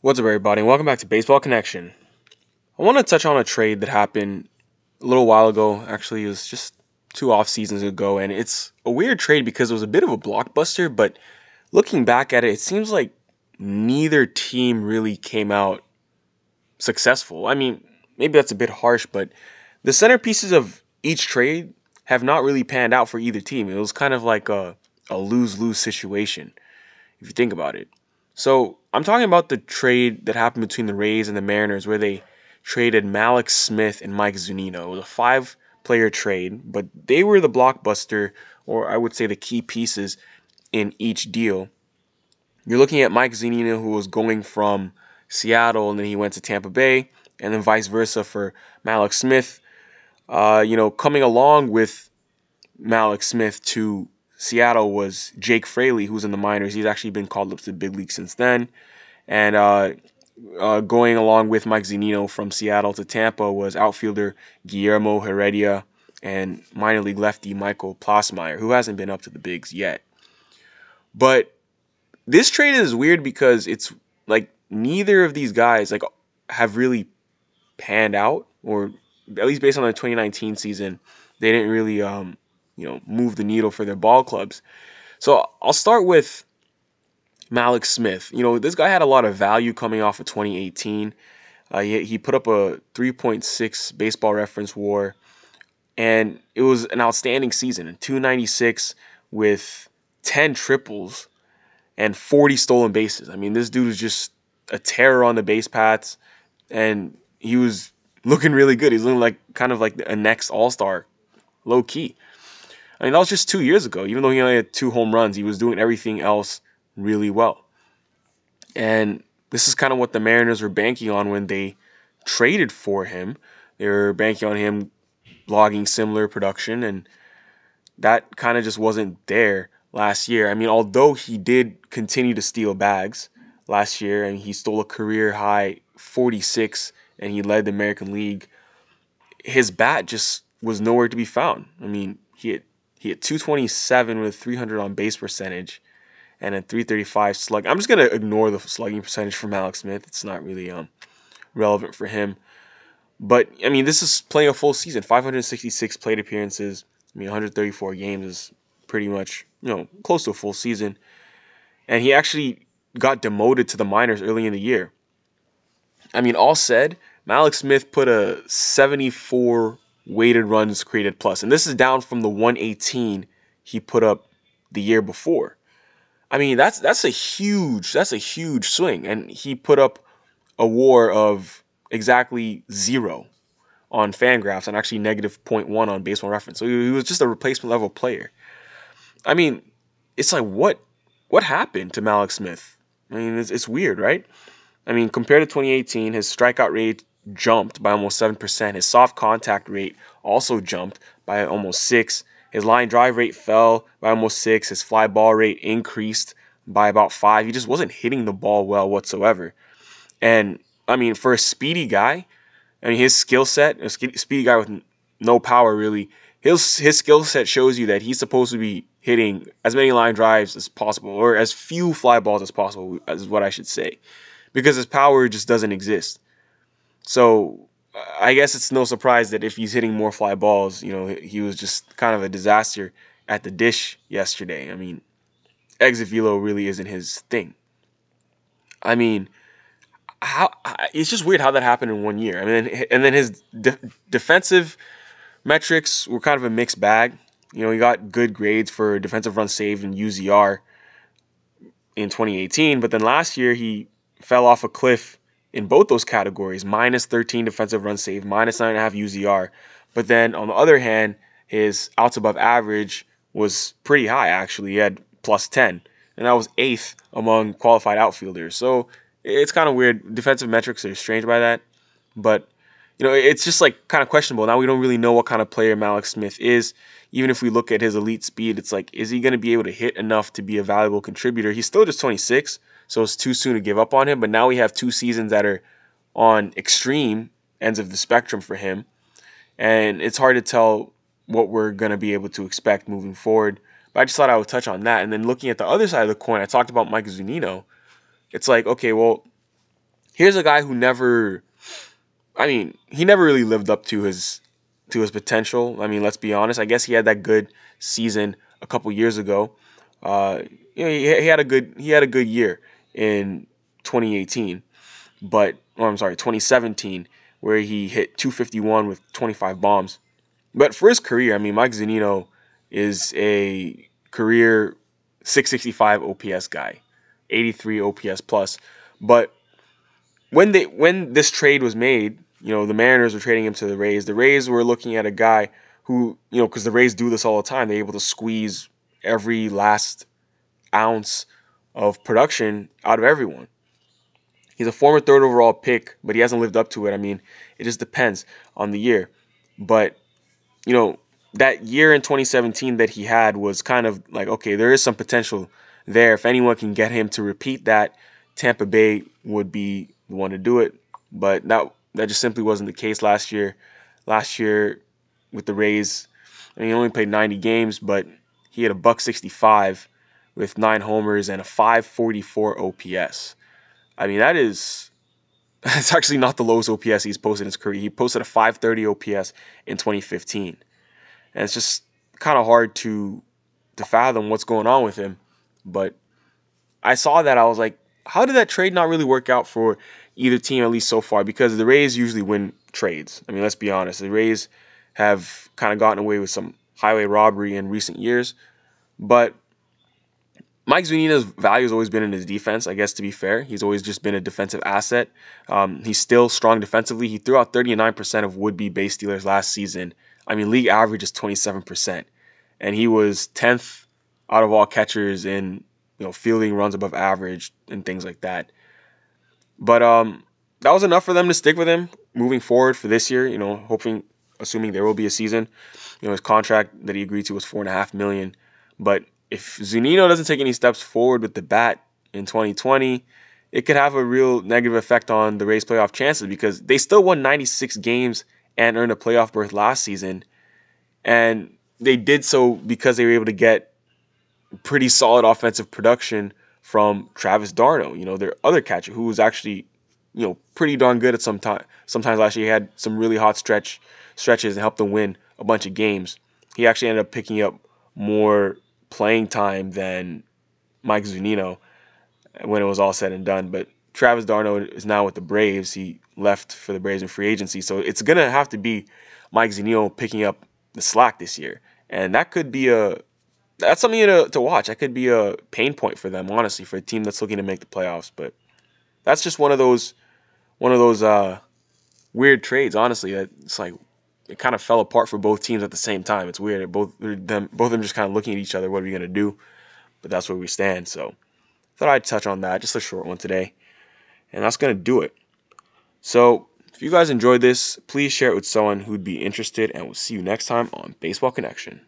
What's up, everybody, and welcome back to Baseball Connection. I want to touch on a trade that happened a little while ago. Actually, it was just two off seasons ago, and it's a weird trade because it was a bit of a blockbuster. But looking back at it, it seems like neither team really came out successful. I mean, maybe that's a bit harsh, but the centerpieces of each trade have not really panned out for either team. It was kind of like a, a lose lose situation, if you think about it. So I'm talking about the trade that happened between the Rays and the Mariners, where they traded Mallex Smith and Mike Zunino. It was a five player trade, but they were the blockbuster, or I would say the key pieces in each deal. You're looking at Mike Zunino, who was going from Seattle and then he went to Tampa Bay, and then vice versa for Mallex Smith. Uh, you know, coming along with Mallex Smith to Seattle was Jake Fraley, who's in the minors. He's actually been called up to the big league since then. And uh, uh, going along with Mike Zunino from Seattle to Tampa was outfielder Guillermo Heredia and minor league lefty Michael Plassmeyer, who hasn't been up to the bigs yet. But this trade is weird because it's like neither of these guys like have really panned out, or at least based on the 2019 season, they didn't really um, you know, move the needle for their ball clubs. So I'll start with Mallex Smith. You know, this guy had a lot of value coming off of 2018. Uh, he, he put up a 3.6 baseball reference war, and it was an outstanding season. 296 with 10 triples and 40 stolen bases. I mean, this dude was just a terror on the base paths, and he was looking really good. He's looking like kind of like a next All Star, low key. I mean, that was just two years ago. Even though he only had two home runs, he was doing everything else really well. And this is kind of what the Mariners were banking on when they traded for him. They were banking on him logging similar production, and that kind of just wasn't there last year. I mean, although he did continue to steal bags last year, and he stole a career high 46, and he led the American League, his bat just was nowhere to be found. I mean, he had he had 227 with 300 on base percentage and a 335 slug. I'm just gonna ignore the slugging percentage from Mallex Smith. It's not really um relevant for him. But I mean, this is playing a full season. 566 plate appearances. I mean, 134 games is pretty much you know close to a full season. And he actually got demoted to the minors early in the year. I mean, all said, Mallex Smith put a 74 weighted runs created plus. And this is down from the 118 he put up the year before. I mean, that's that's a huge that's a huge swing. And he put up a war of exactly zero on Fangraphs and actually negative 0.1 on baseball reference. So he was just a replacement level player. I mean, it's like what what happened to Mallex Smith? I mean, it's, it's weird, right? I mean, compared to 2018, his strikeout rate jumped by almost 7%. His soft contact rate also jumped by almost 6. His line drive rate fell by almost 6. His fly ball rate increased by about 5. He just wasn't hitting the ball well whatsoever. And I mean, for a speedy guy, I mean, his skill set, a speedy guy with no power really, his his skill set shows you that he's supposed to be hitting as many line drives as possible or as few fly balls as possible, is what I should say, because his power just doesn't exist. So I guess it's no surprise that if he's hitting more fly balls, you know, he was just kind of a disaster at the dish yesterday. I mean, exit velo really isn't his thing. I mean, how it's just weird how that happened in one year. I mean, and then his de- defensive metrics were kind of a mixed bag. You know, he got good grades for defensive run saved and UZR in 2018, but then last year he fell off a cliff in both those categories minus 13 defensive run save, minus 9.5 UZR. But then on the other hand, his outs above average was pretty high, actually. He had plus 10, and that was eighth among qualified outfielders. So it's kind of weird. Defensive metrics are strange by that. But, you know, it's just like kind of questionable. Now we don't really know what kind of player Mallex Smith is. Even if we look at his elite speed, it's like, is he going to be able to hit enough to be a valuable contributor? He's still just 26 so it's too soon to give up on him. But now we have two seasons that are on extreme ends of the spectrum for him, and it's hard to tell what we're going to be able to expect moving forward. But I just thought I would touch on that. And then looking at the other side of the coin, I talked about Mike Zunino. It's like, okay, well, here's a guy who never, I mean, he never really lived up to his to his potential. I mean, let's be honest. I guess he had that good season a couple years ago. Uh, you know, he, he had a good he had a good year in 2018, but or I'm sorry, 2017, where he hit 251 with 25 bombs. But for his career, I mean, Mike Zunino is a career 665 OPS guy, 83 OPS plus. But when they when this trade was made, you know, the Mariners were trading him to the Rays. The Rays were looking at a guy who, you know, because the Rays do this all the time, they're able to squeeze every last ounce of production out of everyone. He's a former third overall pick, but he hasn't lived up to it. I mean, it just depends on the year. But, you know, that year in 2017 that he had was kind of like, okay, there is some potential there. If anyone can get him to repeat that, Tampa Bay would be the one to do it. But that that just simply wasn't the case last year. Last year with the Rays, I mean, he only played 90 games, but he had a buck 65 with nine homers and a 544 OPS. I mean, that is it's actually not the lowest OPS he's posted in his career. He posted a 530 OPS in 2015. And it's just kind of hard to to fathom what's going on with him. But I saw that I was like, how did that trade not really work out for either team at least so far? Because the Rays usually win trades. I mean, let's be honest. The Rays have kind of gotten away with some highway robbery in recent years, but Mike Zunino's value has always been in his defense. I guess to be fair, he's always just been a defensive asset. Um, he's still strong defensively. He threw out 39% of would-be base stealers last season. I mean, league average is 27%, and he was 10th out of all catchers in you know fielding runs above average and things like that. But um, that was enough for them to stick with him moving forward for this year. You know, hoping, assuming there will be a season. You know, his contract that he agreed to was four and a half million, but if Zunino doesn't take any steps forward with the bat in 2020, it could have a real negative effect on the Rays' playoff chances because they still won 96 games and earned a playoff berth last season. And they did so because they were able to get pretty solid offensive production from Travis d'Arnaud, you know, their other catcher who was actually, you know, pretty darn good at some time. Sometimes last year he had some really hot stretch stretches and helped them win a bunch of games. He actually ended up picking up more playing time than Mike Zunino when it was all said and done. But Travis d'Arnaud is now with the Braves. He left for the Braves in free agency, so it's gonna have to be Mike Zunino picking up the slack this year, and that could be a that's something to, to watch. That could be a pain point for them, honestly, for a team that's looking to make the playoffs. But that's just one of those one of those uh, weird trades, honestly. That it's like it kind of fell apart for both teams at the same time. It's weird. Both them, both of them just kind of looking at each other. What are we gonna do? But that's where we stand. So thought I'd touch on that. Just a short one today, and that's gonna do it. So if you guys enjoyed this, please share it with someone who'd be interested, and we'll see you next time on Baseball Connection.